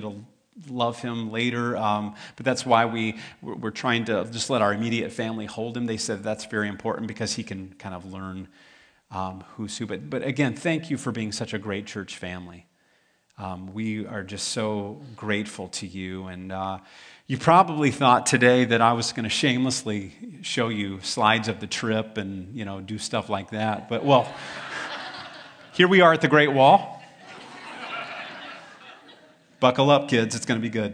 to love him later. Um, but that's why we, we're trying to just let our immediate family hold him. They said that's very important because he can kind of learn um, who's who. But, but again, thank you for being such a great church family. Um, we are just so grateful to you. And uh, you probably thought today that I was going to shamelessly show you slides of the trip and, you know, do stuff like that. But, well, here we are at the Great Wall. Buckle up, kids. It's going to be good.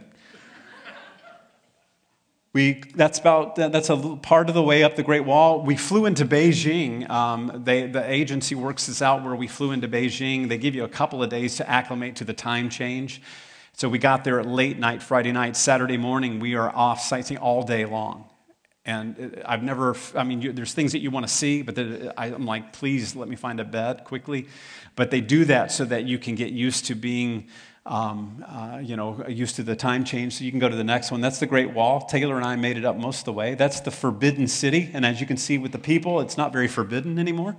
We, that's about that's a part of the way up the Great Wall. We flew into Beijing. Um, they, the agency works this out where we flew into Beijing. They give you a couple of days to acclimate to the time change. So we got there at late night, Friday night, Saturday morning. We are off sightseeing all day long. And I've never, I mean, you, there's things that you want to see, but I'm like, please let me find a bed quickly. But they do that so that you can get used to being um, uh, you know, used to the time change. So you can go to the next one. That's the Great Wall. Taylor and I made it up most of the way. That's the Forbidden City. And as you can see with the people, it's not very forbidden anymore.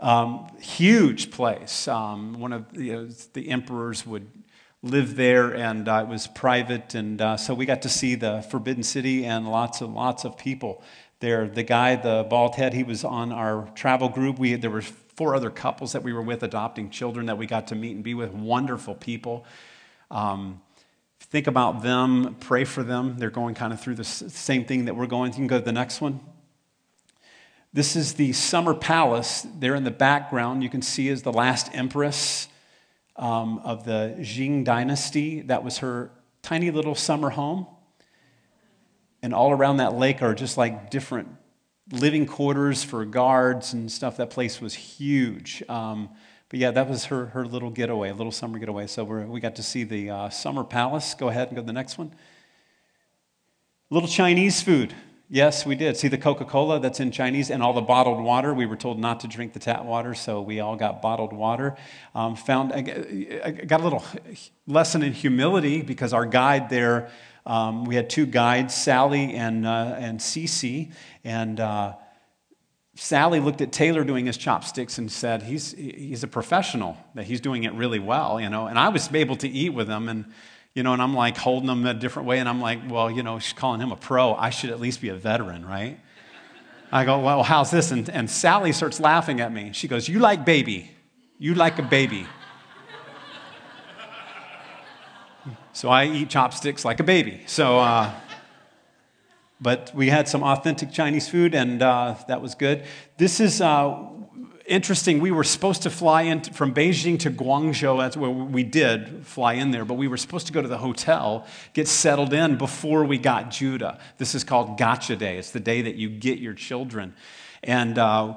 Um, huge place. Um, one of you know, the emperors would live there, and uh, it was private. And uh, so we got to see the Forbidden City and lots and lots of people there. The guy, the bald head, he was on our travel group. We there were four other couples that we were with adopting children that we got to meet and be with. Wonderful people. Um, think about them, pray for them. They're going kind of through the same thing that we're going. You can go to the next one. This is the summer palace. There in the background, you can see is the last empress um, of the Qing dynasty. That was her tiny little summer home. And all around that lake are just like different living quarters for guards and stuff. That place was huge. Um, but yeah, that was her, her little getaway, a little summer getaway. So we got to see the uh, summer palace. Go ahead and go to the next one. Little Chinese food. Yes, we did. See the Coca Cola that's in Chinese and all the bottled water. We were told not to drink the tap water, so we all got bottled water. Um, found, I got a little lesson in humility because our guide there um, we had two guides, Sally and, uh, and Cece, and uh, Sally looked at Taylor doing his chopsticks and said, he's, he's a professional, that he's doing it really well, you know. And I was able to eat with him, and, you know, and I'm like holding him a different way, and I'm like, well, you know, she's calling him a pro. I should at least be a veteran, right? I go, well, how's this? And, and Sally starts laughing at me. She goes, you like baby. You like a baby. So I eat chopsticks like a baby. So, uh, but we had some authentic Chinese food, and uh, that was good. This is uh, interesting. We were supposed to fly in from Beijing to Guangzhou. That's where we did fly in there, but we were supposed to go to the hotel, get settled in before we got Judah. This is called Gotcha Day. It's the day that you get your children, and uh,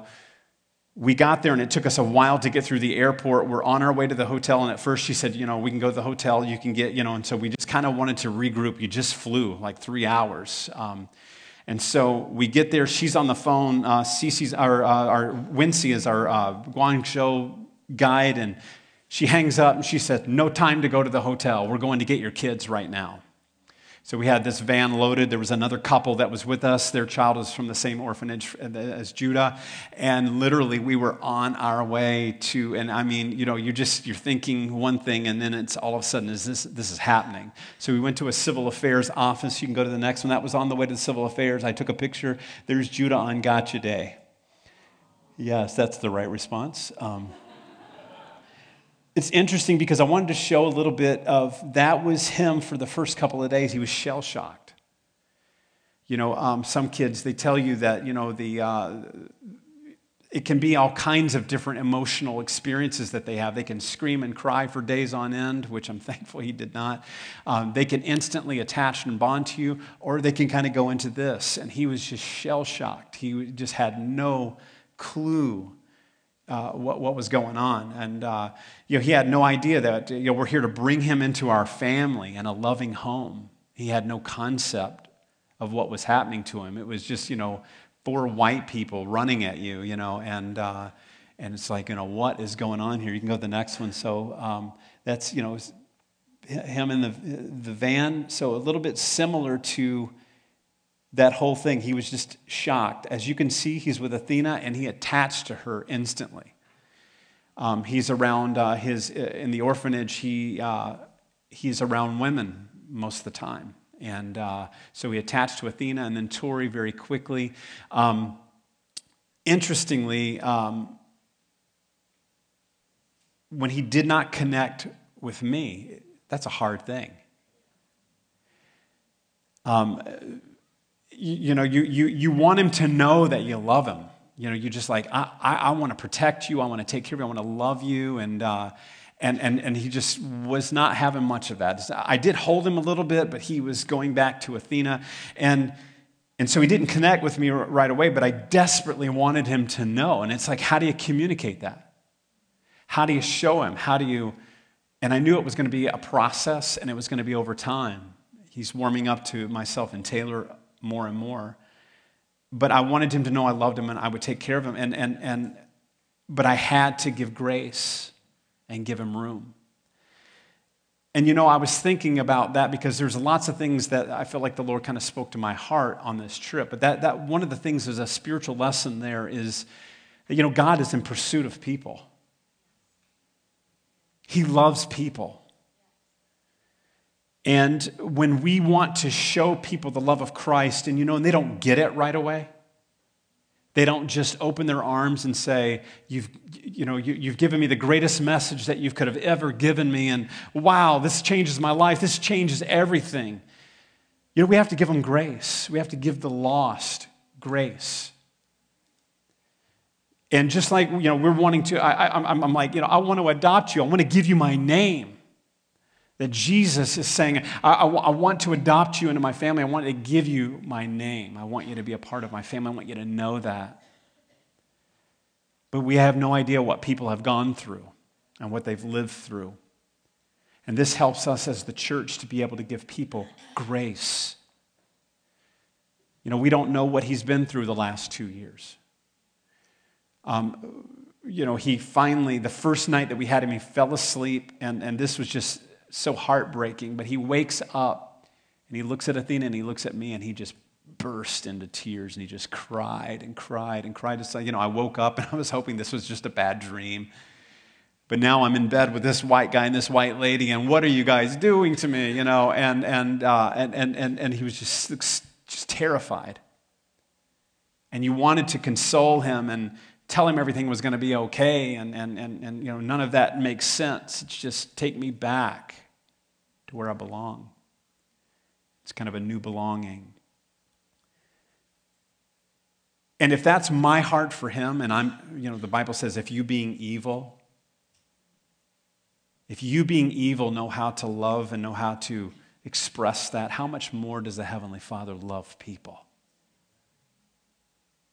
we got there and it took us a while to get through the airport. We're on our way to the hotel, and at first she said, You know, we can go to the hotel, you can get, you know, and so we just kind of wanted to regroup. You just flew like three hours. Um, and so we get there, she's on the phone. Uh, our, uh, our Wincy is our uh, Guangzhou guide, and she hangs up and she said, No time to go to the hotel. We're going to get your kids right now. So we had this van loaded. There was another couple that was with us. Their child was from the same orphanage as Judah. And literally, we were on our way to, and I mean, you know, you're just, you're thinking one thing, and then it's all of a sudden, is this, this is happening. So we went to a civil affairs office. You can go to the next one. That was on the way to the civil affairs. I took a picture. There's Judah on Gotcha Day. Yes, that's the right response. Um, it's interesting because I wanted to show a little bit of that was him for the first couple of days. He was shell shocked. You know, um, some kids, they tell you that, you know, the, uh, it can be all kinds of different emotional experiences that they have. They can scream and cry for days on end, which I'm thankful he did not. Um, they can instantly attach and bond to you, or they can kind of go into this. And he was just shell shocked. He just had no clue uh, what, what was going on. And uh, you know, he had no idea that you know, we're here to bring him into our family and a loving home. He had no concept of what was happening to him. It was just, you know, four white people running at you, you know, and, uh, and it's like, you know, what is going on here? You can go to the next one. So um, that's, you know, him in the, the van. So a little bit similar to that whole thing. He was just shocked. As you can see, he's with Athena and he attached to her instantly. Um, he's around uh, his, uh, in the orphanage, he, uh, he's around women most of the time. And uh, so he attached to Athena and then Tori very quickly. Um, interestingly, um, when he did not connect with me, that's a hard thing. Um, you, know, you, you, you want him to know that you love him. You know, you just like, I, I, I want to protect you. I want to take care of you. I want to love you. And, uh, and, and, and he just was not having much of that. I did hold him a little bit, but he was going back to Athena. And, and so he didn't connect with me right away, but I desperately wanted him to know. And it's like, how do you communicate that? How do you show him? How do you. And I knew it was going to be a process and it was going to be over time. He's warming up to myself and Taylor more and more. But I wanted him to know I loved him and I would take care of him. And, and, and, but I had to give grace and give him room. And you know, I was thinking about that because there's lots of things that I feel like the Lord kind of spoke to my heart on this trip. But that, that one of the things is a spiritual lesson there is that, you know, God is in pursuit of people. He loves people. And when we want to show people the love of Christ, and you know, and they don't get it right away, they don't just open their arms and say, You've, you know, you, have given me the greatest message that you could have ever given me, and wow, this changes my life. This changes everything. You know, we have to give them grace. We have to give the lost grace. And just like, you know, we're wanting to, I, I'm like, you know, I want to adopt you. I want to give you my name. That Jesus is saying, I, I, I, want to adopt you into my family. I want to give you my name. I want you to be a part of my family. I want you to know that. But we have no idea what people have gone through and what they've lived through. And this helps us as the church to be able to give people grace. You know, we don't know what he's been through the last two years. Um, you know, he finally, the first night that we had him, he fell asleep, and, and this was just so heartbreaking. But he wakes up and he looks at Athena and he looks at me and he just burst into tears and he just cried and cried and cried. It's like, you know, I woke up and I was hoping this was just a bad dream. But now I'm in bed with this white guy and this white lady, and what are you guys doing to me? You know, and, and, uh, and, and, and, and he was just, just terrified. And you wanted to console him and tell him everything was going to be okay, and, and, and, and you know, none of that makes sense. It's just take me back to where I belong. It's kind of a new belonging. And if that's my heart for him, and I'm, you know, the Bible says, if you being evil, if you being evil know how to love and know how to express that, how much more does the Heavenly Father love people?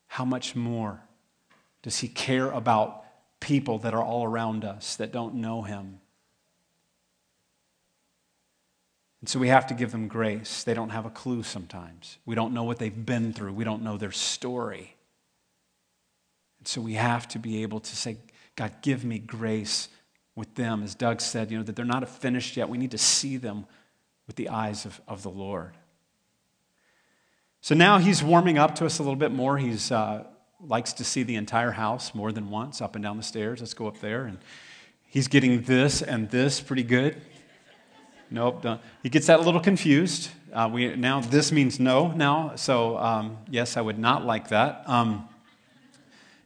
How much more does He care about people that are all around us that don't know Him? And so we have to give them grace. They don't have a clue sometimes. We don't know what they've been through, we don't know their story. And so we have to be able to say, God, give me grace with them. As Doug said, you know, that they're not finished yet. We need to see them with the eyes of, of the Lord. So now he's warming up to us a little bit more. He's uh, likes to see the entire house more than once, up and down the stairs. Let's go up there. And he's getting this and this pretty good. Nope, don't. he gets that a little confused. Uh, we, now, this means no now. So, um, yes, I would not like that. Um,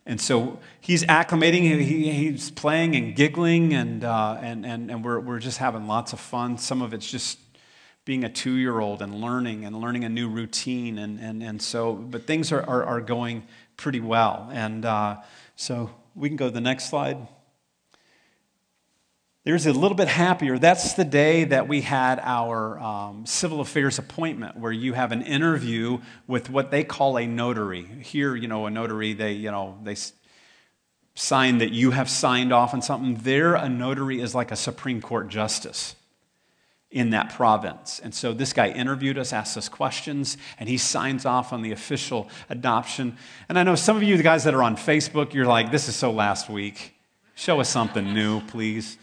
and so he's acclimating, he, he's playing and giggling, and, uh, and, and, and we're, we're just having lots of fun. Some of it's just being a two year old and learning and learning a new routine. And, and, and so, but things are, are, are going pretty well. And uh, so we can go to the next slide. There's a little bit happier. That's the day that we had our um, civil affairs appointment, where you have an interview with what they call a notary. Here, you know, a notary, they, you know, they sign that you have signed off on something. There, a notary is like a Supreme Court justice in that province. And so this guy interviewed us, asked us questions, and he signs off on the official adoption. And I know some of you, the guys that are on Facebook, you're like, this is so last week. Show us something new, please.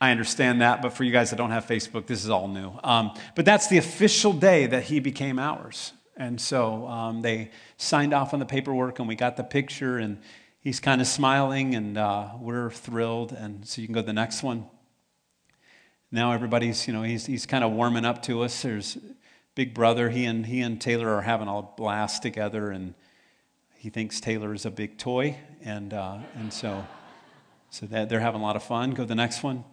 I understand that, but for you guys that don't have Facebook, this is all new. Um, but that's the official day that he became ours. And so um, they signed off on the paperwork, and we got the picture, and he's kind of smiling, and uh, we're thrilled. And so you can go to the next one. Now everybody's, you know, he's, he's kind of warming up to us. There's big brother. He and, he and Taylor are having a blast together, and he thinks Taylor is a big toy. And, uh, and so, so that they're having a lot of fun. Go to the next one.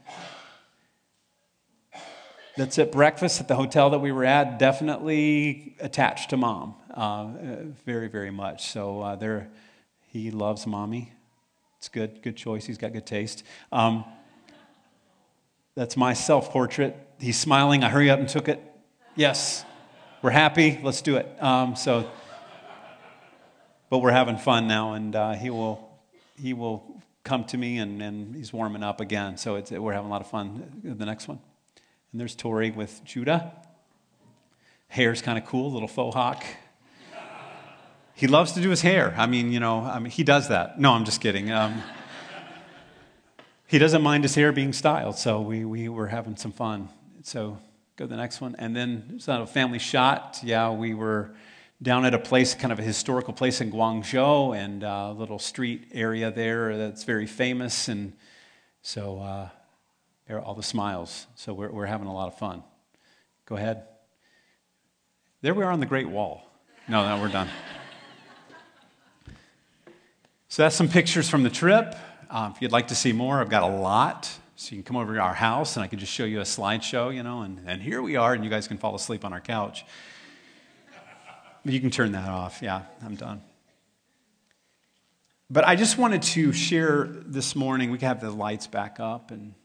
That's at breakfast at the hotel that we were at. Definitely attached to mom, uh, very, very much. So uh, there, he loves mommy. It's good, good choice. He's got good taste. Um, that's my self portrait. He's smiling. I hurry up and took it. Yes, we're happy. Let's do it. Um, so, but we're having fun now, and uh, he will he will come to me, and, and he's warming up again. So we're having a lot of fun. The next one, and there's Tori with Judah. Hair's kind of cool, little faux hawk. He loves to do his hair. I mean, you know, I mean, he does that. No, I'm just kidding. Um, he doesn't mind his hair being styled, so we, we were having some fun. So go to the next one. And then it's not a family shot. Yeah, we were down at a place, kind of a historical place in Guangzhou, and a little street area there that's very famous. And so uh, there are all the smiles. So we're, we're having a lot of fun. Go ahead. There we are on the Great Wall. No, no, we're done. So that's some pictures from the trip. Um, if you'd like to see more, I've got a lot. So you can come over to our house and I can just show you a slideshow, you know, and, and here we are, and you guys can fall asleep on our couch. You can turn that off. Yeah, I'm done. But I just wanted to share this morning. We can have the lights back up and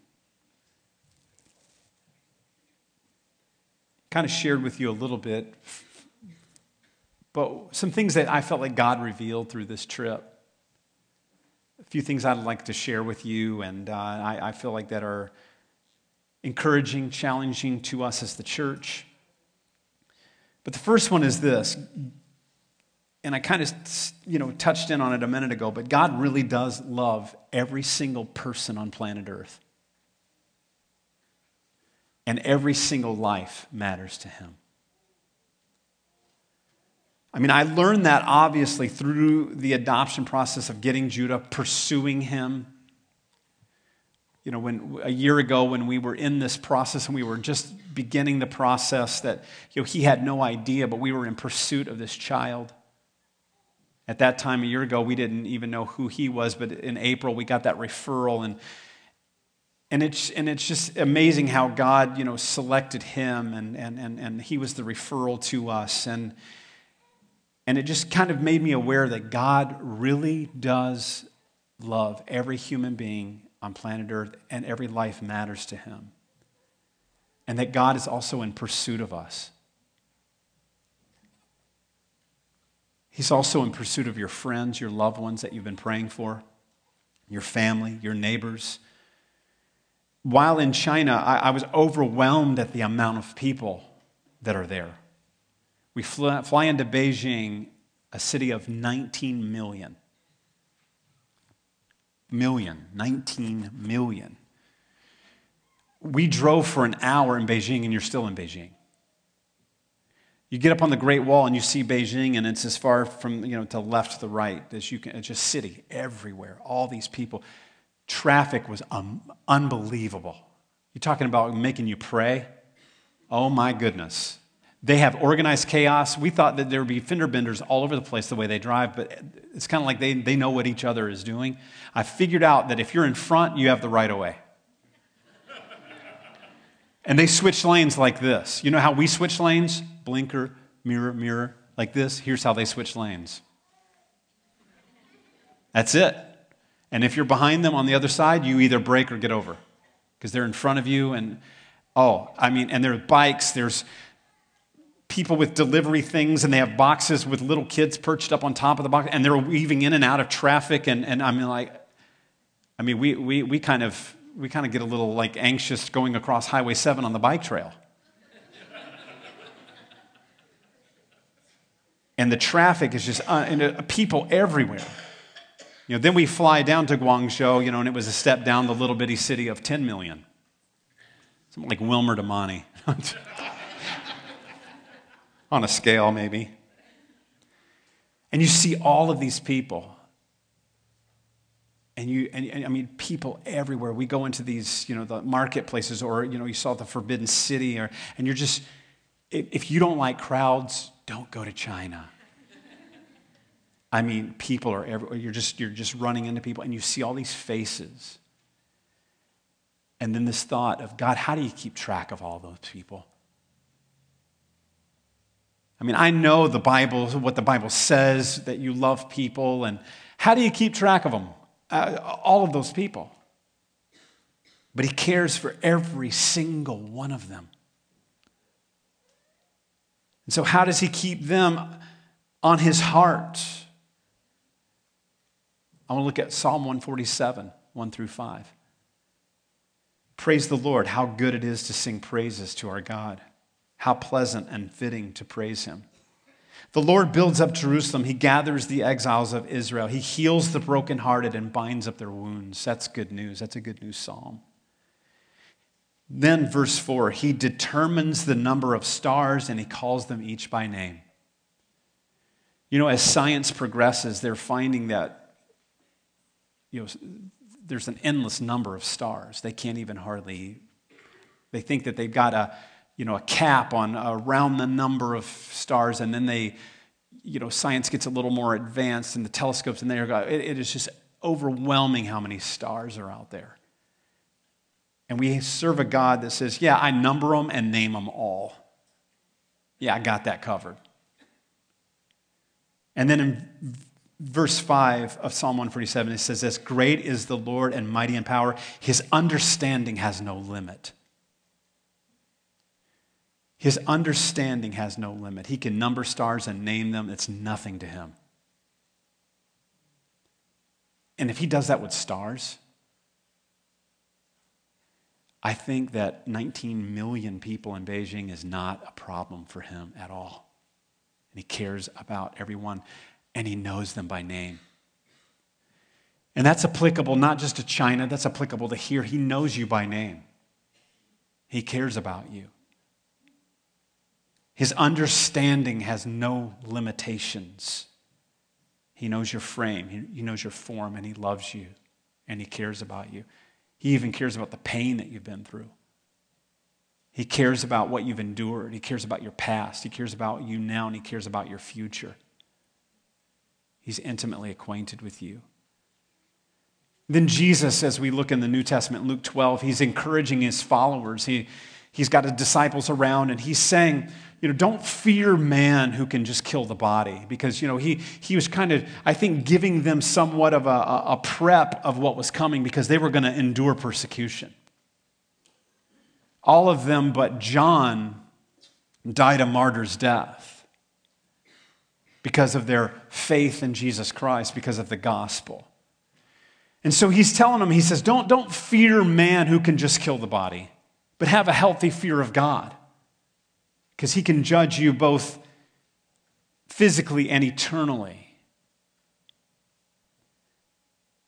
kind of shared with you a little bit, but some things that I felt like God revealed through this trip few things I'd like to share with you, and uh, I, I feel like that are encouraging, challenging to us as the church. But the first one is this, and I kind of you know touched in on it a minute ago, but God really does love every single person on planet Earth. And every single life matters to him. I mean, I learned that obviously through the adoption process of getting Judah, pursuing him. You know, when a year ago when we were in this process and we were just beginning the process, that you know he had no idea, but we were in pursuit of this child. At that time, a year ago, we didn't even know who he was, but in April we got that referral, and and it's and it's just amazing how God, you know, selected him, and and and and he was the referral to us, and and it just kind of made me aware that God really does love every human being on planet Earth, and every life matters to him. And that God is also in pursuit of us. He's also in pursuit of your friends, your loved ones that you've been praying for, your family, your neighbors. While in China, I, I was overwhelmed at the amount of people that are there. We fly, fly into Beijing, a city of 19 million. Million, 19 million. We drove for an hour in Beijing, and you're still in Beijing. You get up on the Great Wall and you see Beijing, and it's as far from you know to left to the right as you can. It's just city everywhere. All these people. Traffic was unbelievable. You're talking about making you pray. Oh my goodness. They have organized chaos. We thought that there would be fender benders all over the place the way they drive, but it's kind of like they, they know what each other is doing. I figured out that if you're in front, you have the right of way. and they switch lanes like this. You know how we switch lanes? Blinker, mirror, mirror, like this. Here's how they switch lanes. That's it. And if you're behind them on the other side, you either break or get over because they're in front of you. And oh, I mean, and there are bikes, there's people with delivery things and they have boxes with little kids perched up on top of the box and they're weaving in and out of traffic and, and i mean like i mean we, we, we kind of we kind of get a little like anxious going across highway 7 on the bike trail. And the traffic is just uh, and, uh, people everywhere. You know then we fly down to guangzhou you know and it was a step down the little bitty city of 10 million. Something like Willmar Monty. on a scale, maybe. And you see all of these people. And you, and, and, I mean, people everywhere. We go into these, you know, the marketplaces, or you know, you saw the Forbidden City, or and you're just, if you don't like crowds, don't go to China. I mean, people are everywhere. You're just, you're just running into people, and you see all these faces. And then this thought of God, how do you keep track of all those people? I mean, I know the Bible, what the Bible says, that you love people, and how do you keep track of them? Uh, all of those people. But He cares for every single one of them. And so, how does He keep them on His heart? I want to look at Psalm 147, 1 through 5. Praise the Lord, how good it is to sing praises to our God. How pleasant and fitting to praise him. The Lord builds up Jerusalem. He gathers the exiles of Israel. He heals the brokenhearted and binds up their wounds. That's good news. That's a good news psalm. Then, verse 4 He determines the number of stars and he calls them each by name. You know, as science progresses, they're finding that you know, there's an endless number of stars. They can't even hardly, they think that they've got a you know, a cap on around the number of stars, and then they, you know, science gets a little more advanced, and the telescopes and there, it, it is just overwhelming how many stars are out there. And we serve a God that says, Yeah, I number them and name them all. Yeah, I got that covered. And then in verse 5 of Psalm 147, it says this Great is the Lord and mighty in power, his understanding has no limit. His understanding has no limit. He can number stars and name them, it's nothing to him. And if he does that with stars, I think that 19 million people in Beijing is not a problem for him at all. And he cares about everyone, and he knows them by name. And that's applicable not just to China, that's applicable to here. He knows you by name, he cares about you. His understanding has no limitations. He knows your frame, he, knows your form, and He loves you, and He cares about you. He even cares about the pain that you've been through. He cares about what you've endured. He cares about your past. He cares about you now, and He cares about your future. He's intimately acquainted with you. Then Jesus, as we look in the New Testament, Luke 12, he's encouraging his followers. He, he's got his disciples around, and he's saying, you know, don't fear man who can just kill the body. Because, you know, he, he was kind of, I think, giving them somewhat of a, a prep of what was coming because they were going to endure persecution. All of them but John died a martyr's death because of their faith in Jesus Christ, because of the gospel. And so he's telling them, he says, don't, don't fear man who can just kill the body, but have a healthy fear of God because he can judge you both physically and eternally.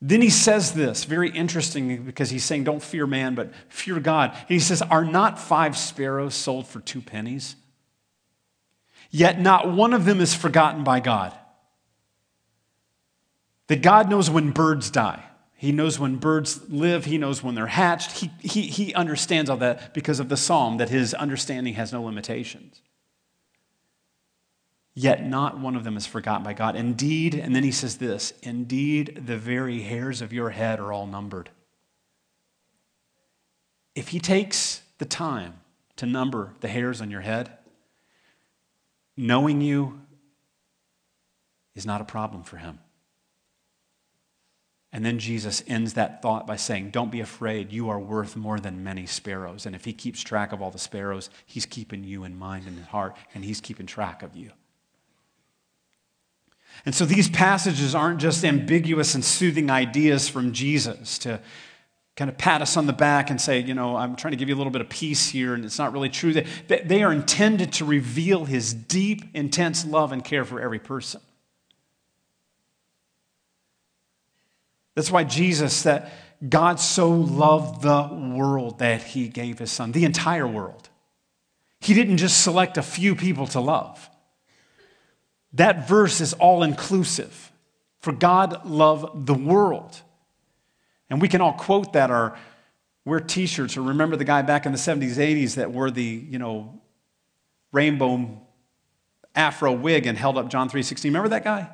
Then he says this, very interesting, because he's saying, Don't fear man, but fear God. And he says, Are not five sparrows sold for two pennies? Yet not one of them is forgotten by God. That God knows when birds die. He knows when birds live. He knows when they're hatched. He, he, he understands all that because of the psalm, that his understanding has no limitations. Yet not one of them is forgotten by God. Indeed, and then he says this indeed, the very hairs of your head are all numbered. If he takes the time to number the hairs on your head, knowing you is not a problem for him. And then Jesus ends that thought by saying, Don't be afraid. You are worth more than many sparrows. And if he keeps track of all the sparrows, he's keeping you in mind and in heart, and he's keeping track of you. And so these passages aren't just ambiguous and soothing ideas from Jesus to kind of pat us on the back and say, you know, I'm trying to give you a little bit of peace here, and it's not really true. They are intended to reveal his deep, intense love and care for every person. That's why Jesus said, God so loved the world that he gave his son, the entire world. He didn't just select a few people to love. That verse is all inclusive. For God loved the world. And we can all quote that or wear t shirts or remember the guy back in the 70s, 80s that wore the, you know, rainbow afro wig and held up John 3.16. Remember that guy?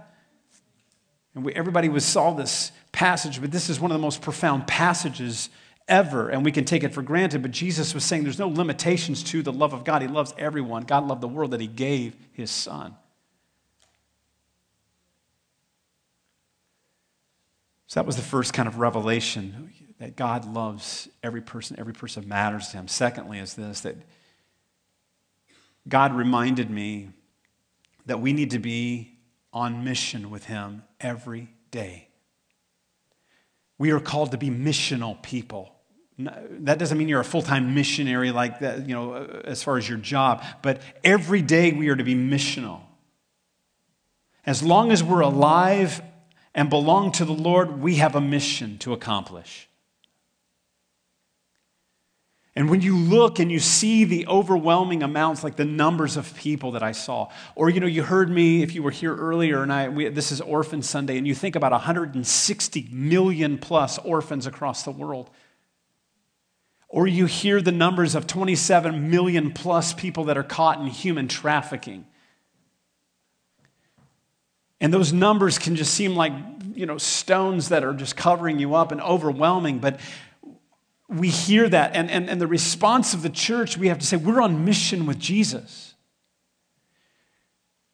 And we, everybody was, saw this passage, but this is one of the most profound passages ever, and we can take it for granted. But Jesus was saying there's no limitations to the love of God. He loves everyone. God loved the world that He gave His Son. So that was the first kind of revelation that God loves every person, every person matters to Him. Secondly, is this that God reminded me that we need to be on mission with Him every day. We are called to be missional people. That doesn't mean you're a full time missionary like that, you know, as far as your job, but every day we are to be missional. As long as we're alive and belong to the Lord, we have a mission to accomplish. And when you look and you see the overwhelming amounts, like the numbers of people that I saw, or you know, you heard me if you were here earlier, and I, we, this is Orphan Sunday, and you think about 160 million plus orphans across the world. Or you hear the numbers of 27 million plus people that are caught in human trafficking. And those numbers can just seem like, you know, stones that are just covering you up and overwhelming. But we hear that, and, and, and the response of the church, we have to say, we're on mission with Jesus.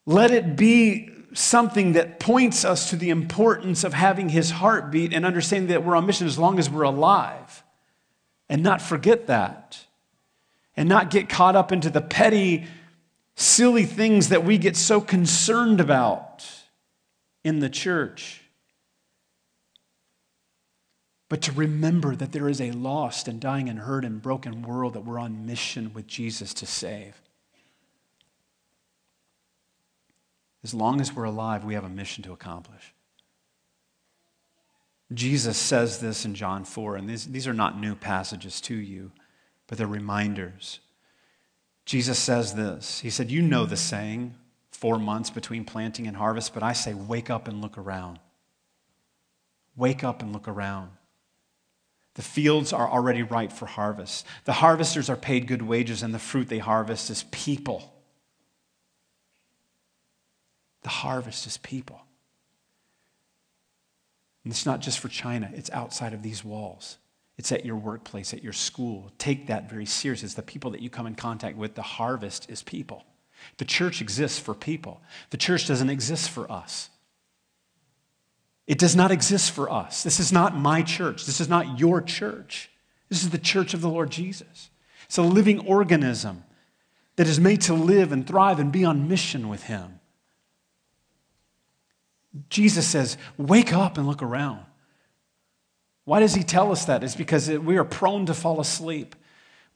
Let it be something that points us to the importance of having his heartbeat and understanding that we're on mission as long as we're alive. And not forget that. And not get caught up into the petty, silly things that we get so concerned about in the church but to remember that there is a lost and dying and hurt and broken world that we're on mission with Jesus to save. As long as we're alive, we have a mission to accomplish. Jesus says this in John 4, and these, these are not new passages to you, but they're reminders. Jesus says this He said, You know the saying, four months between planting and harvest, but I say, wake up and look around. Wake up and look around. The fields are already ripe for harvest. The harvesters are paid good wages, and the fruit they harvest is people. The harvest is people. And it's not just for China, it's outside of these walls. It's at your workplace, at your school. Take that very serious. It's the people that you come in contact with. The harvest is people. The church exists for people, the church doesn't exist for us. It does not exist for us. This is not my church. This is not your church. This is the church of the Lord Jesus. It's a living organism that is made to live and thrive and be on mission with Him. Jesus says, Wake up and look around. Why does He tell us that? It's because we are prone to fall asleep.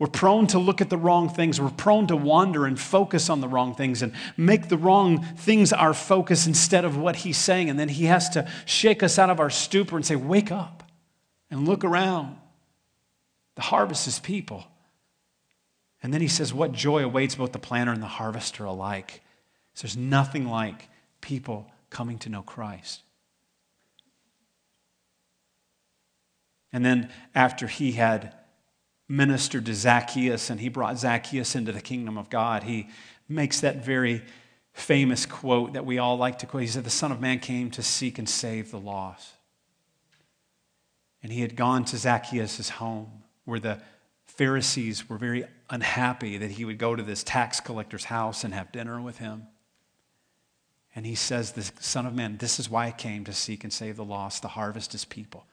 We're prone to look at the wrong things. We're prone to wander and focus on the wrong things and make the wrong things our focus instead of what he's saying. And then he has to shake us out of our stupor and say, Wake up and look around. The harvest is people. And then he says, What joy awaits both the planter and the harvester alike. So there's nothing like people coming to know Christ. And then after he had ministered to Zacchaeus and he brought Zacchaeus into the kingdom of God, he makes that very famous quote that we all like to quote. He said, The Son of Man came to seek and save the lost. And he had gone to Zacchaeus' home where the Pharisees were very unhappy that he would go to this tax collector's house and have dinner with him. And he says, The Son of Man, this is why I came to seek and save the lost. The harvest is people.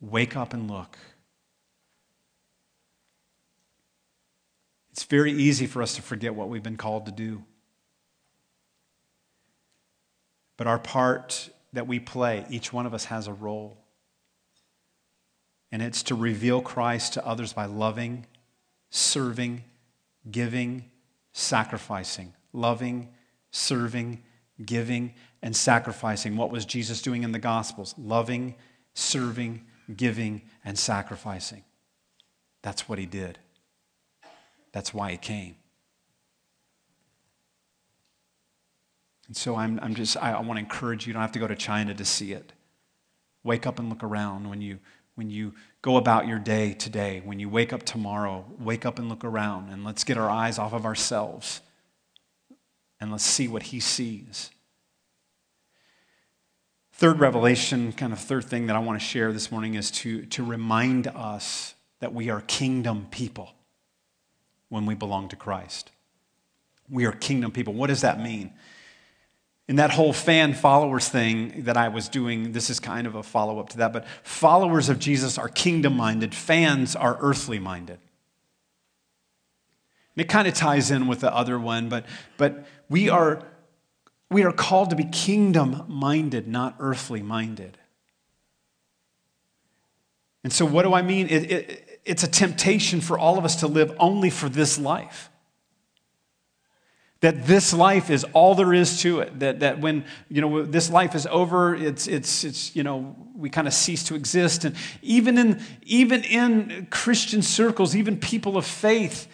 Wake up and look. It's very easy for us to forget what we've been called to do. But our part that we play, each one of us has a role. And it's to reveal Christ to others by loving, serving, giving, sacrificing. Loving, serving, giving, and sacrificing. What was Jesus doing in the Gospels? Loving, serving, giving, and sacrificing. That's what he did. That's why he came. And so I'm, I'm just, I, I want to encourage you. You don't have to go to China to see it. Wake up and look around when you when you go about your day today, when you wake up tomorrow, wake up and look around and let's get our eyes off of ourselves and let's see what He sees. Third revelation, kind of third thing that I want to share this morning is to, to remind us that we are kingdom people when we belong to Christ. We are kingdom people. What does that mean? In that whole fan followers thing that I was doing, this is kind of a follow up to that, but followers of Jesus are kingdom minded, fans are earthly minded. And it kind of ties in with the other one, but, but we, are, we are called to be kingdom minded, not earthly minded. And so, what do I mean? It, it, it's a temptation for all of us to live only for this life. That this life is all there is to it. That, that when you know this life is over it's it's it's you know we kind of cease to exist. And even in even in christian circles even people of faith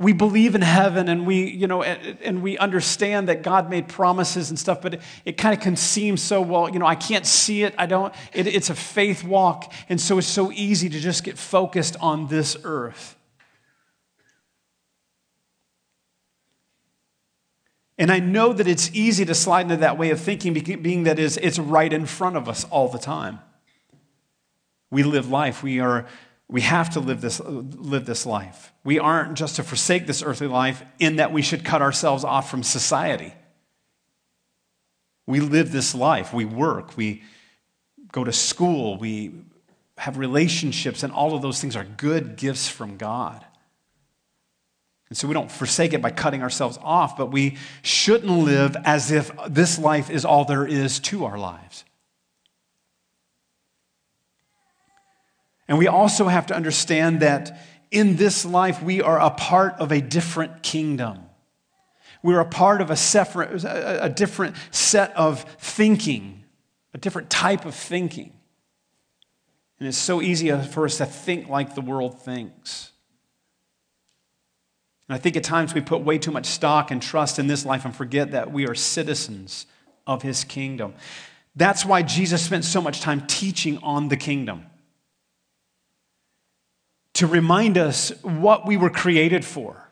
we believe in heaven and we you know and, we understand that god made promises and stuff but it, it kind of can seem so well you know i can't see it i don't it, it's a faith walk and so it's so easy to just get focused on this earth And I know that it's easy to slide into that way of thinking, being that is, it's right in front of us all the time. We live life. We, are, we have to live this, live this life. We aren't just to forsake this earthly life in that we should cut ourselves off from society. We live this life. We work. We go to school. We have relationships, and all of those things are good gifts from God. And so we don't forsake it by cutting ourselves off, but we shouldn't live as if this life is all there is to our lives. And we also have to understand that in this life, we are a part of a different kingdom. We're a part of a, separate, a different set of thinking, a different type of thinking. And it's so easy for us to think like the world thinks. And I think at times we put way too much stock and trust in this life and forget that we are citizens of his kingdom. That's why Jesus spent so much time teaching on the kingdom. To remind us what we were created for.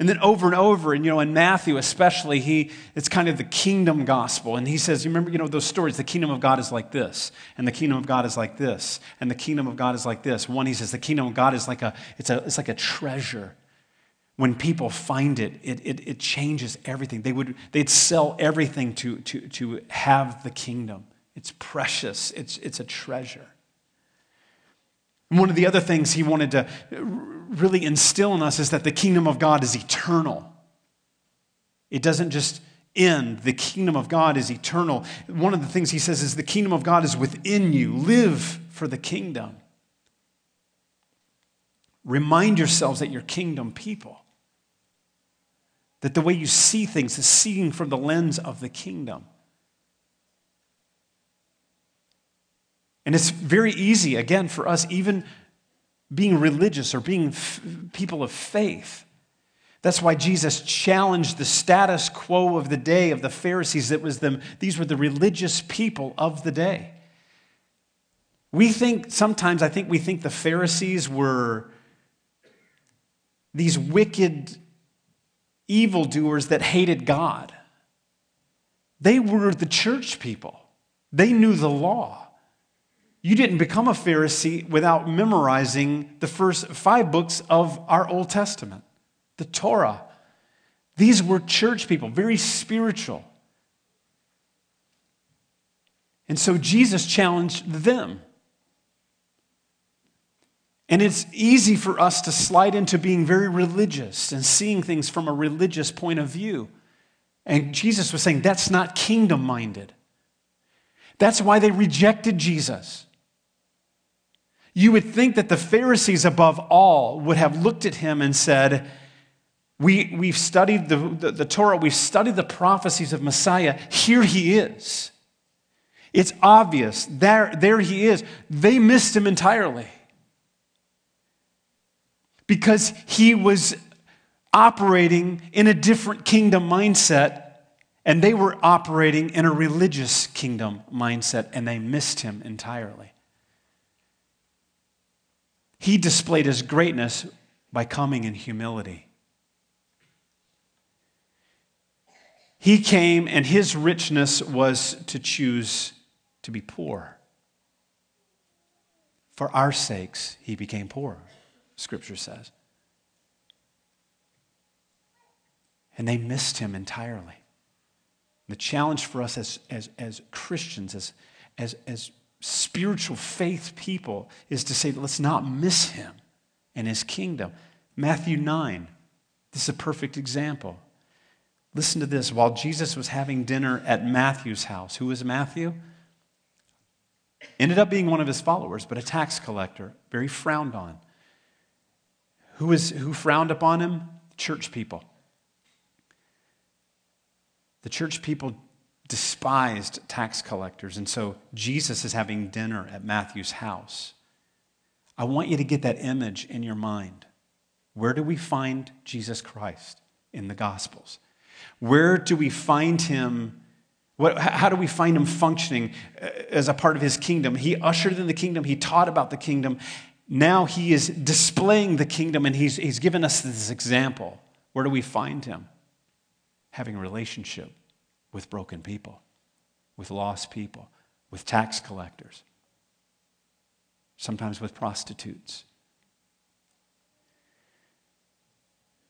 And then over and over, and you know, in Matthew especially, he it's kind of the kingdom gospel. And he says, you remember, you know, those stories, the kingdom of God is like this, and the kingdom of God is like this, and the kingdom of God is like this. One, he says, the kingdom of God is like a, it's a, it's like a treasure. When people find it, it, it, it changes everything. They would, they'd sell everything to, to, to have the kingdom. It's precious, it's, it's a treasure. One of the other things he wanted to really instill in us is that the kingdom of God is eternal. It doesn't just end, the kingdom of God is eternal. One of the things he says is the kingdom of God is within you. Live for the kingdom. Remind yourselves that you're kingdom people. That the way you see things is seeing from the lens of the kingdom. And it's very easy, again, for us, even being religious or being f- people of faith. That's why Jesus challenged the status quo of the day of the Pharisees. That was them, these were the religious people of the day. We think, sometimes I think we think the Pharisees were these wicked evildoers that hated God. They were the church people, they knew the law. You didn't become a Pharisee without memorizing the first five books of our Old Testament, the Torah. These were church people, very spiritual. And so Jesus challenged them. And it's easy for us to slide into being very religious and seeing things from a religious point of view. And Jesus was saying that's not kingdom minded. That's why they rejected Jesus. You would think that the Pharisees, above all, would have looked at him and said, we, We've studied the, the, the Torah, we've studied the prophecies of Messiah. Here he is. It's obvious. There, there he is. They missed him entirely because he was operating in a different kingdom mindset and they were operating in a religious kingdom mindset and they missed him entirely. He displayed his greatness by coming in humility. He came, and his richness was to choose to be poor. For our sakes, he became poor, Scripture says. And they missed him entirely. The challenge for us as, as, as Christians, as, as, as spiritual faith people, is to say, that let's not miss him and his kingdom. Matthew 9, this is a perfect example. Listen to this. While Jesus was having dinner at Matthew's house, who was Matthew? Ended up being one of his followers, but a tax collector, very frowned on. Who, was, who frowned upon him? Church people. The church people despised tax collectors, and so Jesus is having dinner at Matthew's house. I want you to get that image in your mind. Where do we find Jesus Christ in the Gospels? Where do we find him? What, how do we find him functioning uh, as a part of his kingdom? He ushered in the kingdom, he taught about the kingdom. Now he is displaying the kingdom and he's, he's given us this example. Where do we find him? Having relationship with broken people, with lost people, with tax collectors, sometimes with prostitutes.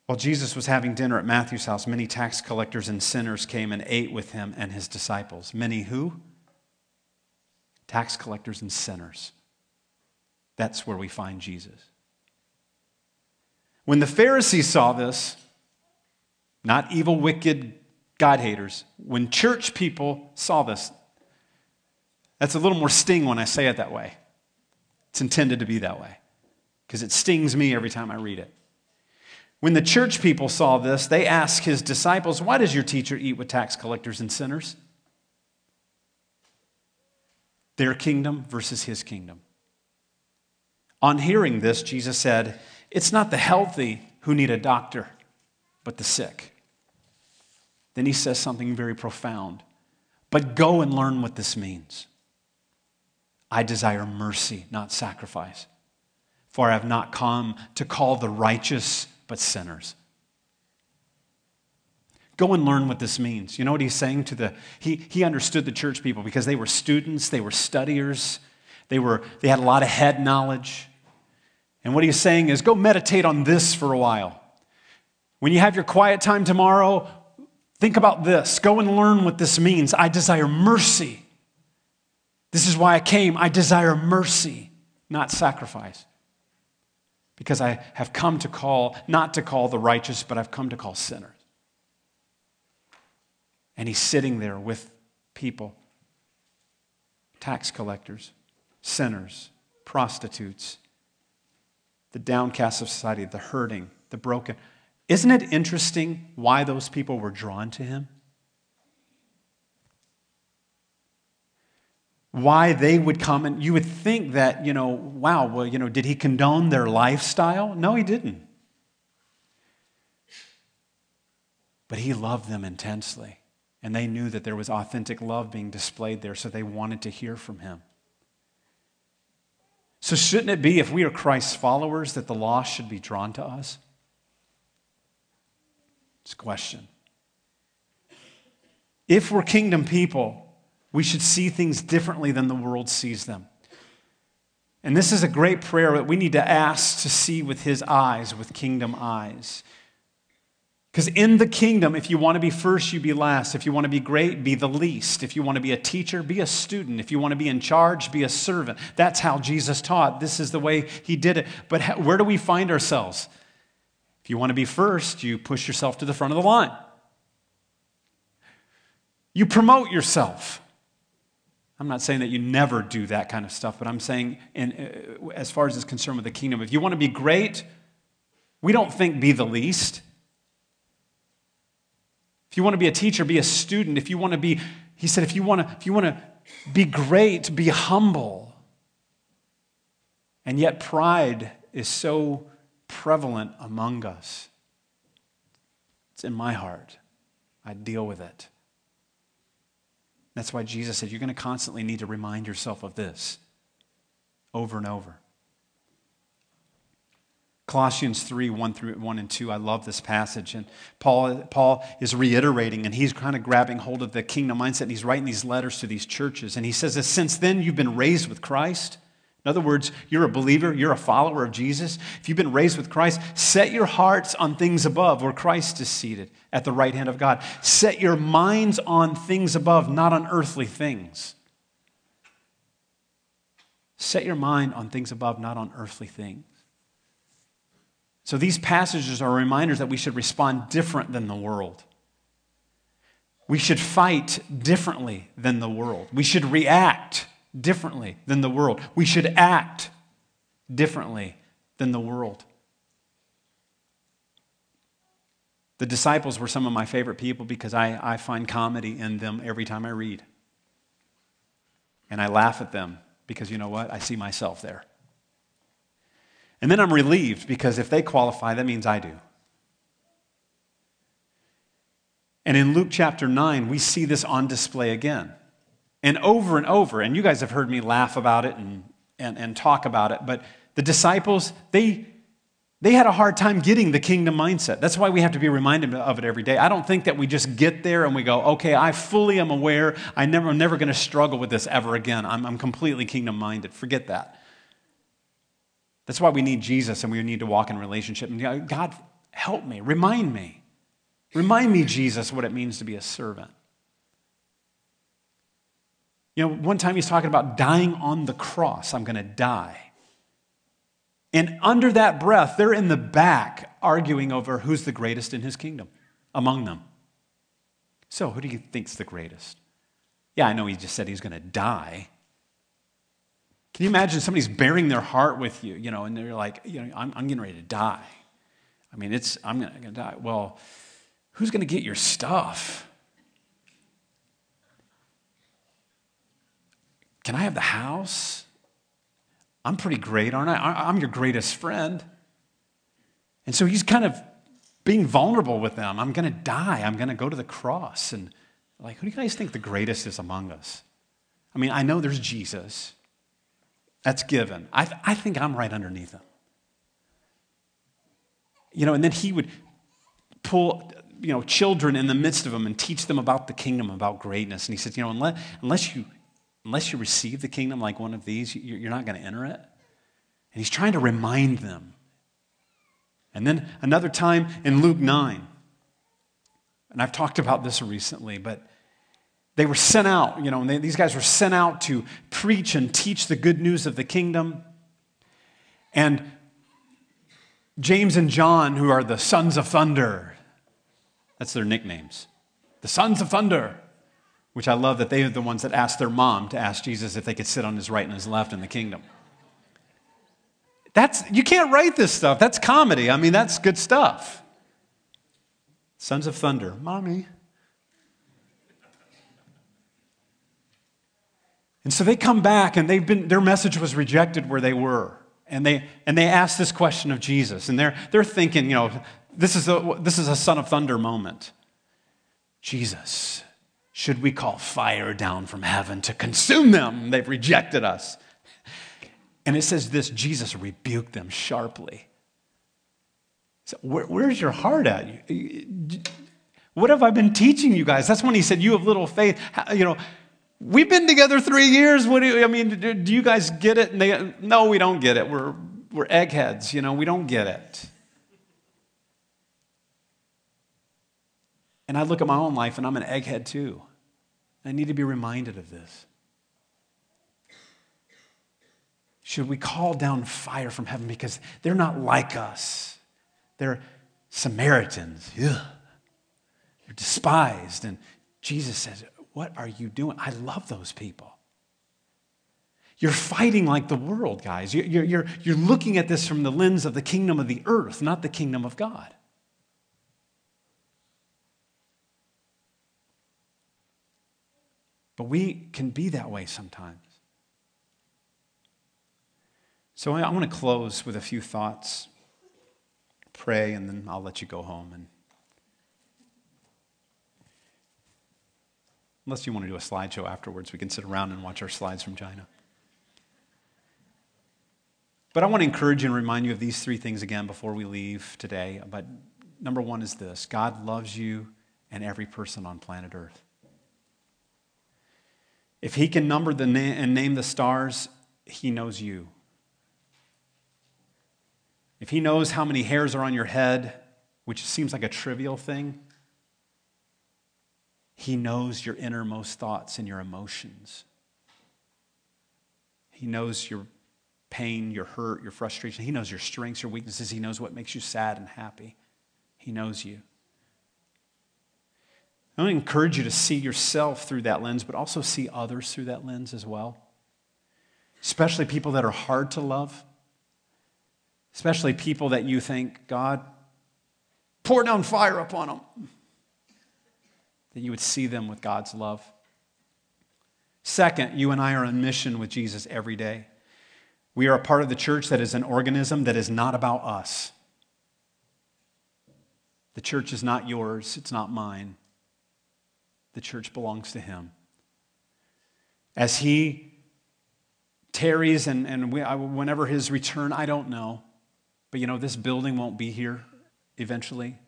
While Jesus was having dinner at Matthew's house, many tax collectors and sinners came and ate with him and his disciples. Many who? Tax collectors and sinners. That's where we find Jesus. When the Pharisees saw this, not evil, wicked God haters, when church people saw this, that's a little more sting when I say it that way. It's intended to be that way because it stings me every time I read it. When the church people saw this, they asked his disciples, Why does your teacher eat with tax collectors and sinners? Their kingdom versus his kingdom. On hearing this, Jesus said, It's not the healthy who need a doctor, but the sick. Then he says something very profound. But go and learn what this means. I desire mercy, not sacrifice. For I have not come to call the righteous but sinners. Go and learn what this means. You know what he's saying to the he he understood the church people because they were students, they were studiers, they were they had a lot of head knowledge. And what he's saying is go meditate on this for a while. When you have your quiet time tomorrow, think about this. Go and learn what this means. I desire mercy. This is why I came. I desire mercy, not sacrifice because I have come to call, not to call the righteous, but I've come to call sinners. And he's sitting there with people tax collectors, sinners, prostitutes, the downcast of society, the hurting, the broken. Isn't it interesting why those people were drawn to him? why they would come and you would think that, you know, wow, well, you know, did he condone their lifestyle? No, he didn't. But he loved them intensely. And they knew that there was authentic love being displayed there, so they wanted to hear from him. So, shouldn't it be, if we are Christ's followers, that the lost should be drawn to us? Question. If we're kingdom people, we should see things differently than the world sees them. And this is a great prayer that we need to ask to see with his eyes, with kingdom eyes. Because in the kingdom, if you want to be first, you be last. If you want to be great, be the least. If you want to be a teacher, be a student. If you want to be in charge, be a servant. That's how Jesus taught. This is the way he did it. But where do we find ourselves? If you want to be first, you push yourself to the front of the line. You promote yourself. I'm not saying that you never do that kind of stuff, but I'm saying, in, uh, as far as is concerned with the kingdom, if you want to be great, we don't think be the least. If you want to be a teacher, be a student. If you want to be, he said, if you want to, if you want to be great, be humble. And yet, pride is so prevalent among us. It's in my heart. I deal with it. That's why Jesus said, You're going to constantly need to remind yourself of this over and over. Colossians 3, 1 through 1 and 2. I love this passage. And Paul, Paul is reiterating and he's kind of grabbing hold of the kingdom mindset and he's writing these letters to these churches. And he says that since then you've been raised with Christ. In other words, you're a believer, you're a follower of Jesus. If you've been raised with Christ, set your hearts on things above where Christ is seated at the right hand of God. Set your minds on things above, not on earthly things. Set your mind on things above, not on earthly things. So these passages are reminders that we should respond different than the world. We should fight differently than the world. We should react differently than the world. We should act differently than the world. The disciples were some of my favorite people because I, I find comedy in them every time I read. And I laugh at them because you know what? I see myself there. And then I'm relieved because if they qualify, that means I do. And in Luke chapter 9, we see this on display again. And over and over, and you guys have heard me laugh about it and, and, and talk about it, but the disciples, they, they had a hard time getting the kingdom mindset. That's why we have to be reminded of it every day. I don't think that we just get there and we go, okay, I fully am aware. I never, I'm never going to struggle with this ever again. I'm, I'm completely kingdom minded. Forget that. That's why we need Jesus and we need to walk in relationship. And God, help me, remind me. Remind me, Jesus, what it means to be a servant. You know, one time he's talking about dying on the cross. I'm going to die. And under that breath, they're in the back arguing over who's the greatest in his kingdom among them. So, who do you think's the greatest? Yeah, I know he just said he's going to die. Can you imagine somebody's baring their heart with you, you know, and they're like, you know, I'm, I'm getting ready to die. I mean, it's, I'm going to die. Well, who's going to get your stuff? Can I have the house? I'm pretty great, aren't I? I'm your greatest friend. And so he's kind of being vulnerable with them. I'm going to die. I'm going to go to the cross. And like, who do you guys think the greatest is among us? I mean, I know there's Jesus. That's given. I, th- I think I'm right underneath him. You know, and then he would pull, you know, children in the midst of them and teach them about the kingdom, about greatness. And he says, you know, unless, unless you unless you receive the kingdom like one of these, you're not going to enter it. And he's trying to remind them. And then another time in Luke 9, and I've talked about this recently, but they were sent out, you know, they, these guys were sent out to preach and teach the good news of the kingdom. And James and John, who are the sons of thunder, that's their nicknames. The sons of thunder which I love that they are the ones that asked their mom to ask Jesus if they could sit on his right and his left in the kingdom. That's, you can't write this stuff. That's comedy. I mean, that's good stuff. Sons of Thunder, mommy. And so they come back and they've been, their message was rejected where they were. And they, and they ask this question of Jesus. And they're, they're thinking, you know, this is, a, this is a Son of Thunder moment. Jesus, should we call fire down from heaven to consume them? They've rejected us. And it says this Jesus rebuked them sharply. So where, where's your heart at? What have I been teaching you guys? That's when he said, You have little faith. You know, we've been together three years. What do you, I mean, do you guys get it? And they, no, we don't get it. We're, we're eggheads. You know, we don't get it. And I look at my own life and I'm an egghead too. I need to be reminded of this. Should we call down fire from heaven because they're not like us? They're Samaritans. Ugh. They're despised. And Jesus says, What are you doing? I love those people. You're fighting like the world, guys. You're, you're, you're looking at this from the lens of the kingdom of the earth, not the kingdom of God. But we can be that way sometimes. So I want to close with a few thoughts, pray, and then I'll let you go home. And unless you want to do a slideshow afterwards, we can sit around and watch our slides from China. But I want to encourage and remind you of these three things again before we leave today. But number one is this God loves you and every person on planet Earth. If He can number the na- and name the stars, He knows you. If He knows how many hairs are on your head, which seems like a trivial thing, He knows your innermost thoughts and your emotions. He knows your pain, your hurt, your frustration. He knows your strengths, your weaknesses. He knows what makes you sad and happy. He knows you. I want to encourage you to see yourself through that lens, but also see others through that lens as well. Especially people that are hard to love. Especially people that you think, God, pour down fire upon them. That you would see them with God's love. Second, you and I are on mission with Jesus every day. We are a part of the church that is an organism that is not about us. The church is not yours, it's not mine. The church belongs to Him. As He tarries and, and we, I, whenever His return, I don't know. But you know, this building won't be here eventually.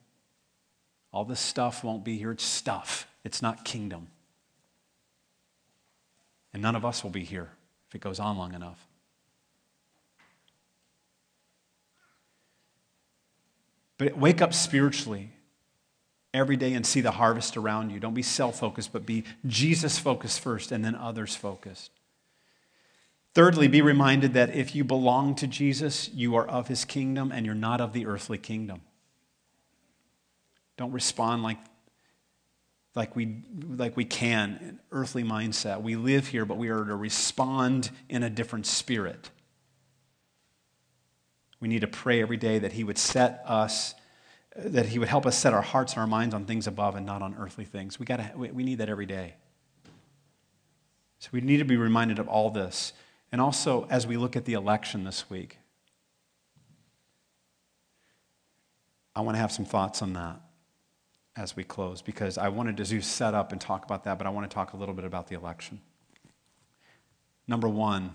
All this stuff won't be here. It's stuff, it's not kingdom. And none of us will be here if it goes on long enough. But wake up spiritually every day and see the harvest around you. Don't be self focused, but be Jesus focused first and then others focused. Thirdly, be reminded that if you belong to Jesus, you are of his kingdom and you're not of the earthly kingdom. Don't respond like, like, we, like we can, an earthly mindset. We live here, but we are to respond in a different spirit. We need to pray every day that he would set us that he would help us set our hearts and our minds on things above and not on earthly things. We, gotta, we need that every day. So we need to be reminded of all this. And also, as we look at the election this week, I want to have some thoughts on that as we close because I wanted to set up and talk about that, but I want to talk a little bit about the election. Number one,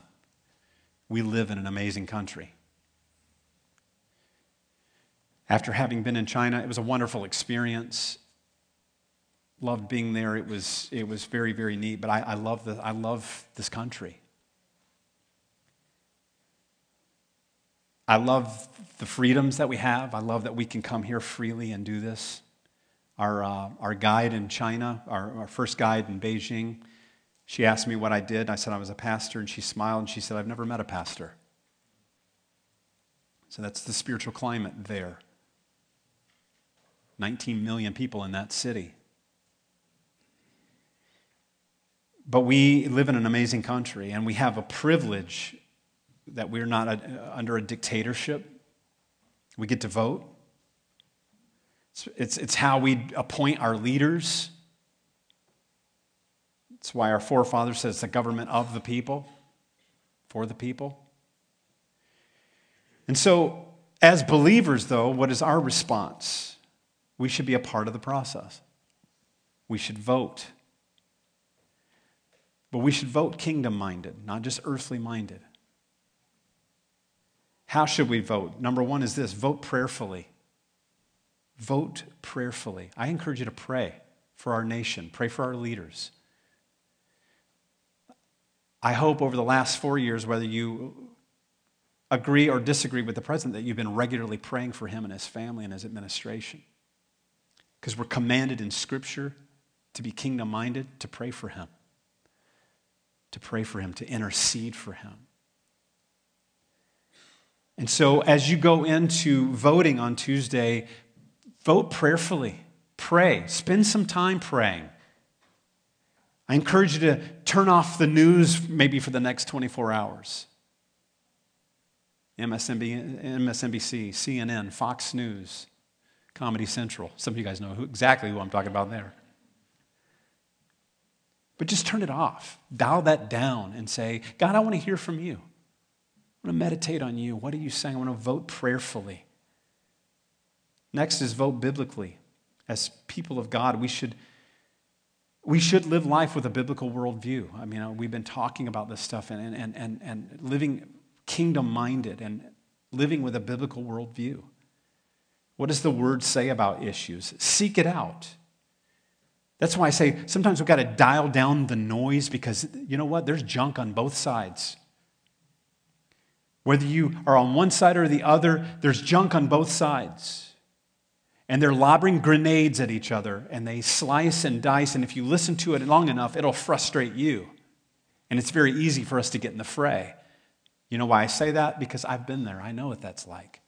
we live in an amazing country. After having been in China, it was a wonderful experience. Loved being there. It was, it was very, very neat. But I, I, love the, I love this country. I love the freedoms that we have. I love that we can come here freely and do this. Our, uh, our guide in China, our, our first guide in Beijing, she asked me what I did. I said I was a pastor, and she smiled and she said, I've never met a pastor. So that's the spiritual climate there. 19 million people in that city. But we live in an amazing country, and we have a privilege that we're not a, under a dictatorship. We get to vote. It's, it's, it's how we appoint our leaders. It's why our forefathers said it's the government of the people, for the people. And so, as believers, though, what is our response? We should be a part of the process. We should vote. But we should vote kingdom minded, not just earthly minded. How should we vote? Number one is this vote prayerfully. Vote prayerfully. I encourage you to pray for our nation, pray for our leaders. I hope over the last four years, whether you agree or disagree with the president, that you've been regularly praying for him and his family and his administration because we're commanded in Scripture to be kingdom minded, to pray for him, to pray for him, to intercede for him. And so, as you go into voting on Tuesday, vote prayerfully. Pray. Spend some time praying. I encourage you to turn off the news maybe for the next 24 hours. MSNBC, CNN, Fox News. Comedy Central. Some of you guys know who, exactly who I'm talking about there. But just turn it off. Dial that down and say, God, I want to hear from you. I want to meditate on you. What are you saying? I want to vote prayerfully. Next is vote biblically. As people of God, we should, we should live life with a biblical worldview. I mean, uh, we've been talking about this stuff and, and, and, and living kingdom minded and living with a biblical worldview. What does the word say about issues? Seek it out. That's why I say sometimes we've got to dial down the noise because you know what? There's junk on both sides. Whether you are on one side or the other, there's junk on both sides. And they're lobbing grenades at each other and they slice and dice. And if you listen to it long enough, it'll frustrate you. And it's very easy for us to get in the fray. You know why I say that? Because I've been there. I know what that's like.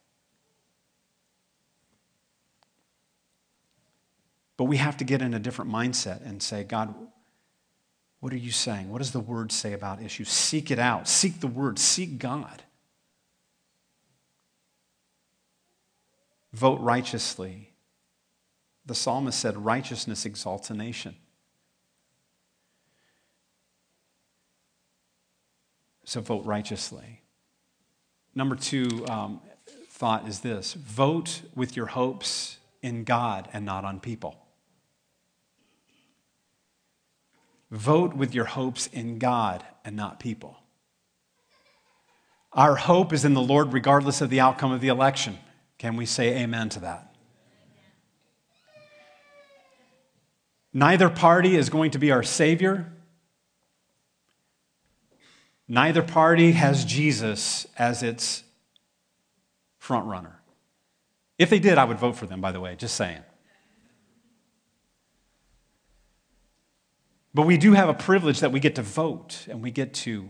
But we have to get in a different mindset and say, God, what are you saying? What does the word say about issues? Seek it out. Seek the word. Seek God. Vote righteously. The psalmist said, Righteousness exalts a nation. So vote righteously. Number two um, thought is this vote with your hopes in God and not on people. Vote with your hopes in God and not people. Our hope is in the Lord regardless of the outcome of the election. Can we say amen to that? Neither party is going to be our Savior. Neither party has Jesus as its front runner. If they did, I would vote for them, by the way, just saying. But we do have a privilege that we get to vote and we get to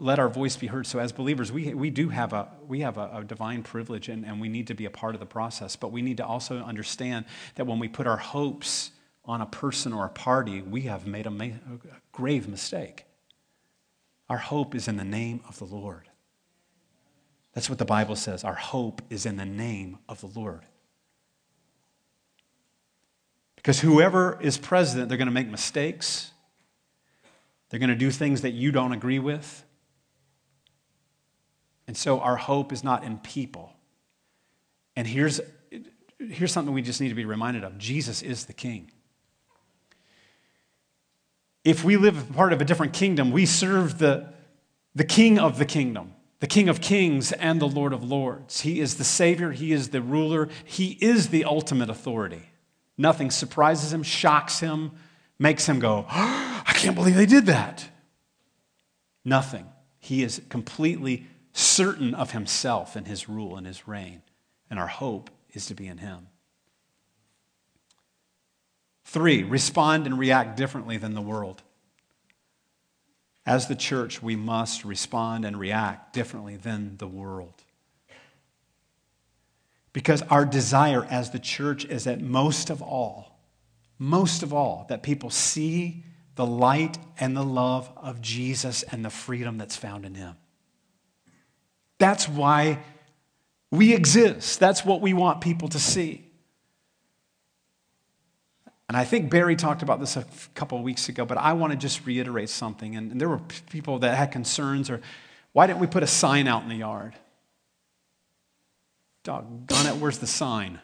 let our voice be heard. So, as believers, we, we do have a, we have a, a divine privilege and, and we need to be a part of the process. But we need to also understand that when we put our hopes on a person or a party, we have made a, a grave mistake. Our hope is in the name of the Lord. That's what the Bible says. Our hope is in the name of the Lord. Because whoever is president, they're going to make mistakes. They're going to do things that you don't agree with. And so our hope is not in people. And here's, here's something we just need to be reminded of Jesus is the king. If we live part of a different kingdom, we serve the, the king of the kingdom, the king of kings and the lord of lords. He is the savior, he is the ruler, he is the ultimate authority. Nothing surprises him, shocks him, makes him go, oh, I can't believe they did that. Nothing. He is completely certain of himself and his rule and his reign. And our hope is to be in him. Three, respond and react differently than the world. As the church, we must respond and react differently than the world. Because our desire as the church is that most of all, most of all, that people see the light and the love of Jesus and the freedom that's found in Him. That's why we exist. That's what we want people to see. And I think Barry talked about this a couple of weeks ago, but I want to just reiterate something. And, there were people that had concerns, or why didn't we put a sign out in the yard? Doggone it, where's the sign?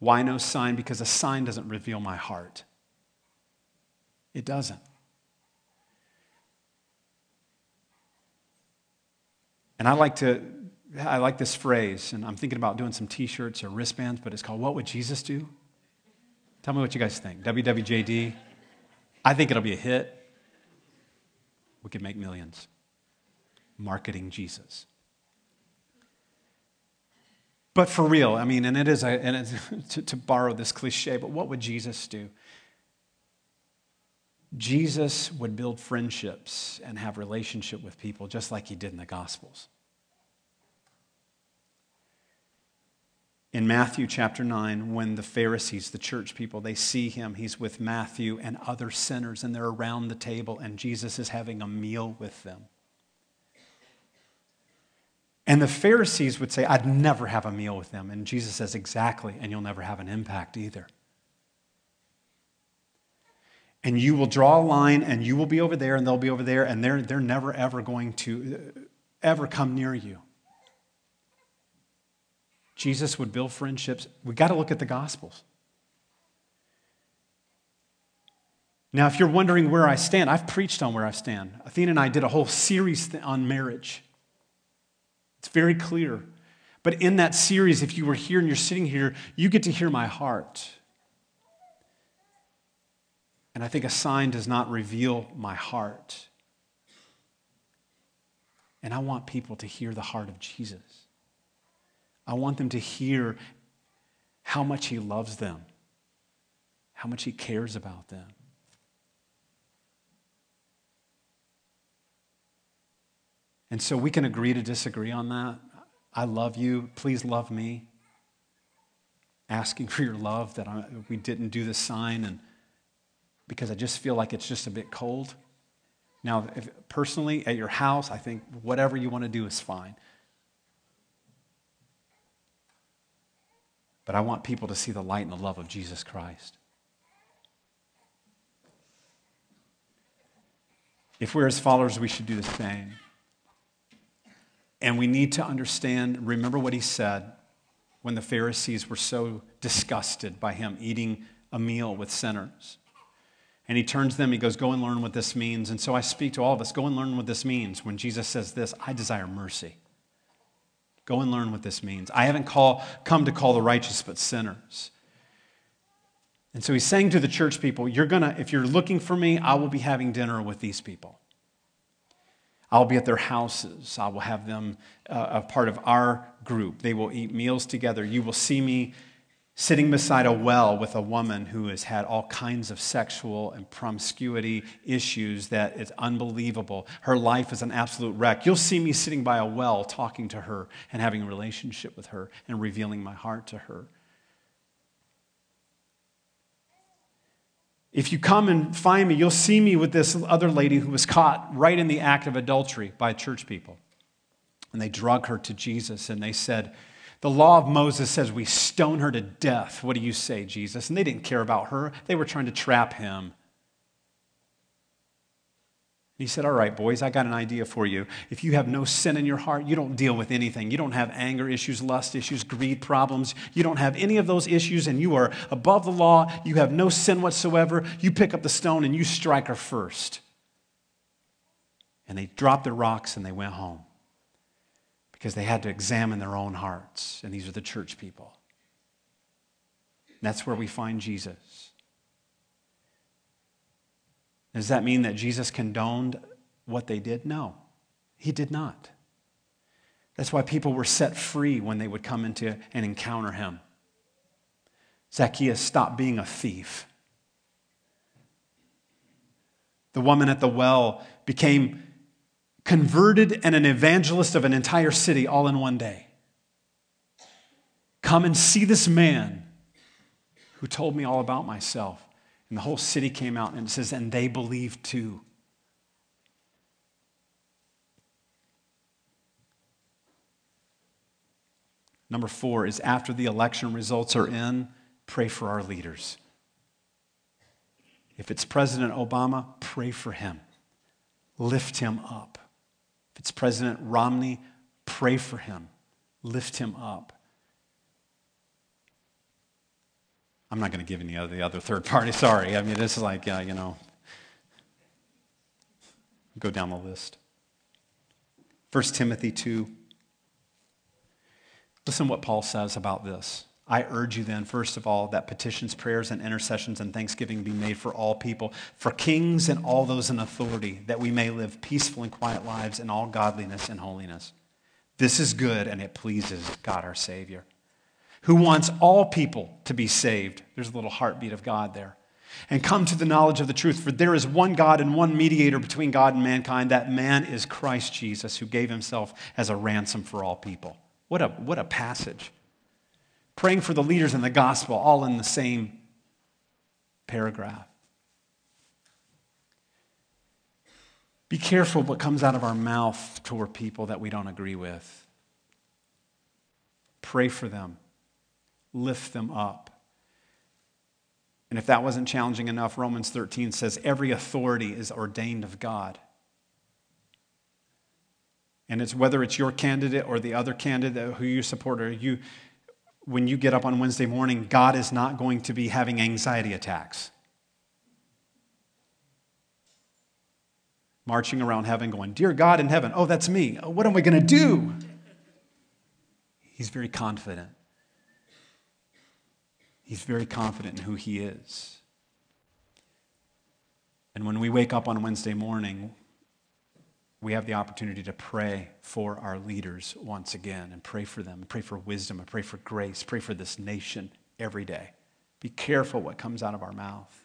Why no sign? Because a sign doesn't reveal my heart. It doesn't. And I like to, I like this phrase, and I'm thinking about doing some t shirts or wristbands, but it's called What Would Jesus Do? Tell me what you guys think. WWJD. I think it'll be a hit. We could make millions marketing Jesus. But for real, I mean, and it is, a, and it's, to, to borrow this cliche, but what would Jesus do? Jesus would build friendships and have relationship with people just like he did in the Gospels. In Matthew chapter 9, when the Pharisees, the church people, they see him, he's with Matthew and other sinners, and they're around the table, and Jesus is having a meal with them. And the Pharisees would say, I'd never have a meal with them. And Jesus says, Exactly, and you'll never have an impact either. And you will draw a line, and you will be over there, and they'll be over there, and they're, they're never, ever going to uh, ever come near you. Jesus would build friendships. We've got to look at the Gospels. Now, if you're wondering where I stand, I've preached on where I stand. Athena and I did a whole series on marriage. It's very clear. But in that series, if you were here and you're sitting here, you get to hear my heart. And I think a sign does not reveal my heart. And I want people to hear the heart of Jesus. I want them to hear how much he loves them, how much he cares about them. And so we can agree to disagree on that. I love you. Please love me. Asking for your love that I, we didn't do the sign and because I just feel like it's just a bit cold. Now, if, personally, at your house, I think whatever you want to do is fine. But I want people to see the light and the love of Jesus Christ. If we're his followers, we should do the same. And we need to understand, remember what he said when the Pharisees were so disgusted by him eating a meal with sinners. And he turns them, he goes, Go and learn what this means. And so I speak to all of us go and learn what this means when Jesus says this I desire mercy. Go and learn what this means. I haven't call, come to call the righteous, but sinners. And so he's saying to the church people, You're gonna, if you're looking for me, I will be having dinner with these people. I'll be at their houses. I will have them uh, a part of our group. They will eat meals together. You will see me sitting beside a well with a woman who has had all kinds of sexual and promiscuity issues that is unbelievable. Her life is an absolute wreck. You'll see me sitting by a well talking to her and having a relationship with her and revealing my heart to her. If you come and find me, you'll see me with this other lady who was caught right in the act of adultery by church people. And they drug her to Jesus and they said, The law of Moses says we stone her to death. What do you say, Jesus? And they didn't care about her, they were trying to trap him. He said, All right, boys, I got an idea for you. If you have no sin in your heart, you don't deal with anything. You don't have anger issues, lust issues, greed problems. You don't have any of those issues, and you are above the law. You have no sin whatsoever. You pick up the stone and you strike her first. And they dropped their rocks and they went home because they had to examine their own hearts. And these are the church people. And that's where we find Jesus. Does that mean that Jesus condoned what they did? No, he did not. That's why people were set free when they would come into and encounter him. Zacchaeus stopped being a thief. The woman at the well became converted and an evangelist of an entire city all in one day. Come and see this man who told me all about myself. And the whole city came out, and it says, and they believed too. Number four is after the election results are in, pray for our leaders. If it's President Obama, pray for him. Lift him up. If it's President Romney, pray for him. Lift him up. I'm not going to give any of the other third party. Sorry. I mean, this is like, uh, you know, go down the list. 1 Timothy 2. Listen what Paul says about this. I urge you then, first of all, that petitions, prayers, and intercessions and thanksgiving be made for all people, for kings and all those in authority, that we may live peaceful and quiet lives in all godliness and holiness. This is good and it pleases God our Savior who wants all people to be saved. There's a little heartbeat of God there. And come to the knowledge of the truth, for there is one God and one mediator between God and mankind. That man is Christ Jesus, who gave himself as a ransom for all people. What a, what a passage. Praying for the leaders in the gospel, all in the same paragraph. Be careful what comes out of our mouth toward people that we don't agree with. Pray for them lift them up. And if that wasn't challenging enough, Romans 13 says every authority is ordained of God. And it's whether it's your candidate or the other candidate who you support or you when you get up on Wednesday morning, God is not going to be having anxiety attacks. marching around heaven going, Dear God in heaven, oh, that's me. What am I going to do? He's very confident. He's very confident in who he is. And when we wake up on Wednesday morning, we have the opportunity to pray for our leaders once again and pray for them, and pray for wisdom, and pray for grace, pray for this nation every day. Be careful what comes out of our mouth.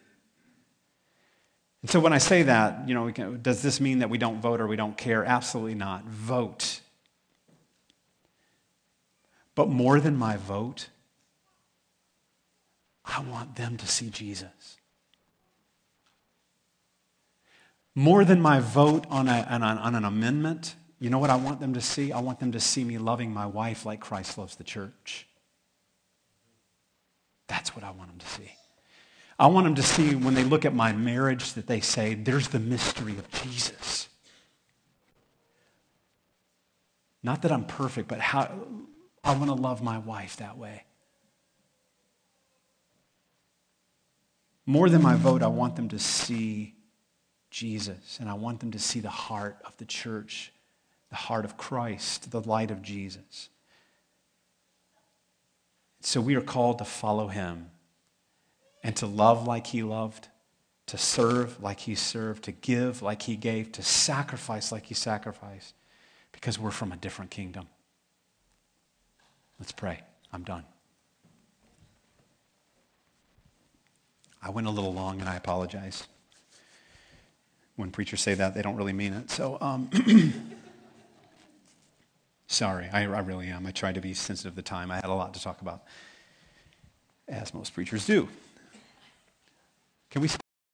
And so when I say that, you know, can, does this mean that we don't vote or we don't care? Absolutely not. Vote. But more than my vote, I want them to see Jesus. More than my vote on, a, on, on an amendment, you know what I want them to see? I want them to see me loving my wife like Christ loves the church. That's what I want them to see. I want them to see when they look at my marriage that they say, there's the mystery of Jesus. Not that I'm perfect, but how I want to love my wife that way. More than my vote, I want them to see Jesus. And I want them to see the heart of the church, the heart of Christ, the light of Jesus. So we are called to follow him and to love like he loved, to serve like he served, to give like he gave, to sacrifice like he sacrificed, because we're from a different kingdom. Let's pray. I'm done. I went a little long and I apologize when preachers say that, they don't really mean it. So, um, sorry, I, I, really am. I tried to be sensitive to the time. I had a lot to talk about, as most preachers do. Can we?